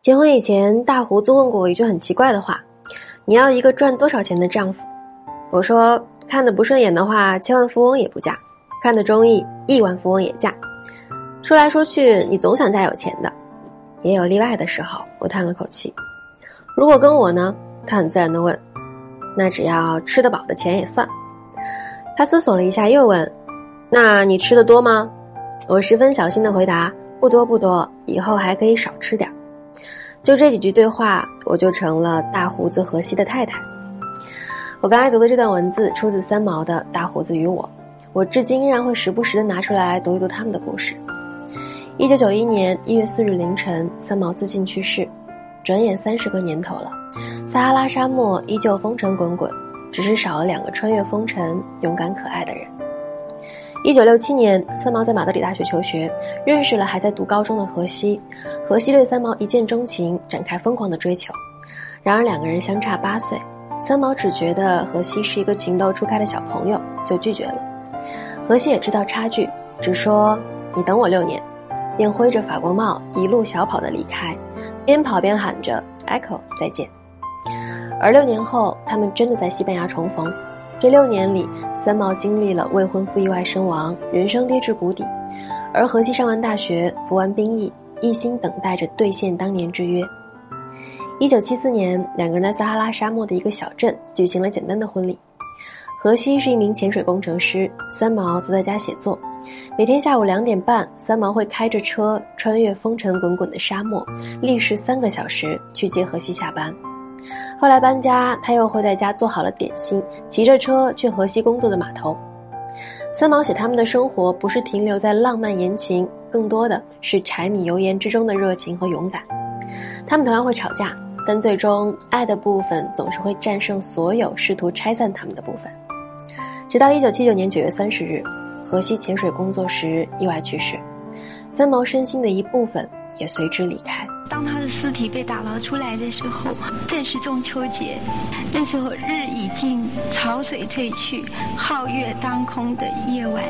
结婚以前，大胡子问过我一句很奇怪的话：“你要一个赚多少钱的丈夫？”我说：“看得不顺眼的话，千万富翁也不嫁；看得中意，亿万富翁也嫁。”说来说去，你总想嫁有钱的，也有例外的时候。我叹了口气：“如果跟我呢？”他很自然的问：“那只要吃得饱的钱也算。”他思索了一下，又问：“那你吃的多吗？”我十分小心的回答：“不多不多，以后还可以少吃点儿。”就这几句对话，我就成了大胡子荷西的太太。我刚才读的这段文字出自三毛的《大胡子与我》，我至今依然会时不时的拿出来读一读他们的故事。一九九一年一月四日凌晨，三毛自尽去世，转眼三十个年头了，撒哈拉沙漠依旧风尘滚滚，只是少了两个穿越风尘、勇敢可爱的人。一九六七年，三毛在马德里大学求学，认识了还在读高中的荷西。荷西对三毛一见钟情，展开疯狂的追求。然而两个人相差八岁，三毛只觉得荷西是一个情窦初开的小朋友，就拒绝了。荷西也知道差距，只说：“你等我六年。”便挥着法国帽一路小跑的离开，边跑边喊着 “Echo 再见”。而六年后，他们真的在西班牙重逢。这六年里，三毛经历了未婚夫意外身亡，人生跌至谷底；而荷西上完大学，服完兵役，一心等待着兑现当年之约。一九七四年，两个人在撒哈拉沙漠的一个小镇举行了简单的婚礼。荷西是一名潜水工程师，三毛则在家写作。每天下午两点半，三毛会开着车穿越风尘滚滚的沙漠，历时三个小时去接荷西下班。后来搬家，他又会在家做好了点心，骑着车去河西工作的码头。三毛写他们的生活，不是停留在浪漫言情，更多的是柴米油盐之中的热情和勇敢。他们同样会吵架，但最终爱的部分总是会战胜所有试图拆散他们的部分。直到一九七九年九月三十日，河西潜水工作时意外去世，三毛身心的一部分也随之离开。当他的尸体被打捞出来的时候，正是中秋节。那时候日已尽，潮水退去，皓月当空的夜晚，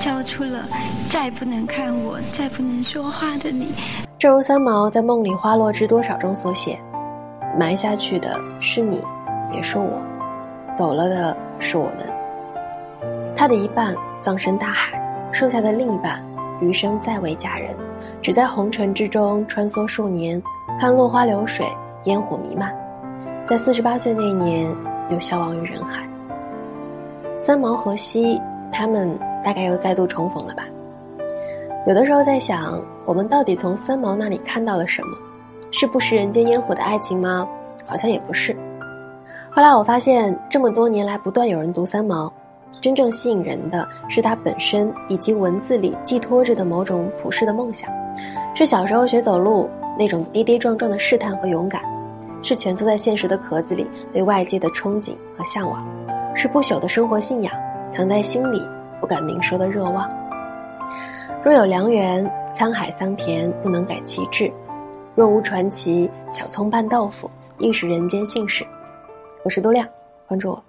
交出了再不能看我、再不能说话的你。正如三毛在《梦里花落知多少》中所写：“埋下去的是你，也是我；走了的是我们。”他的一半葬身大海，剩下的另一半余生再为佳人。只在红尘之中穿梭数年，看落花流水，烟火弥漫，在四十八岁那年又消亡于人海。三毛和西，他们大概又再度重逢了吧？有的时候在想，我们到底从三毛那里看到了什么？是不食人间烟火的爱情吗？好像也不是。后来我发现，这么多年来不断有人读三毛。真正吸引人的是他本身以及文字里寄托着的某种普世的梦想，是小时候学走路那种跌跌撞撞的试探和勇敢，是蜷缩在现实的壳子里对外界的憧憬和向往，是不朽的生活信仰藏在心里不敢明说的热望。若有良缘，沧海桑田不能改其志；若无传奇，小葱拌豆腐亦是人间幸事。我是多亮，关注我。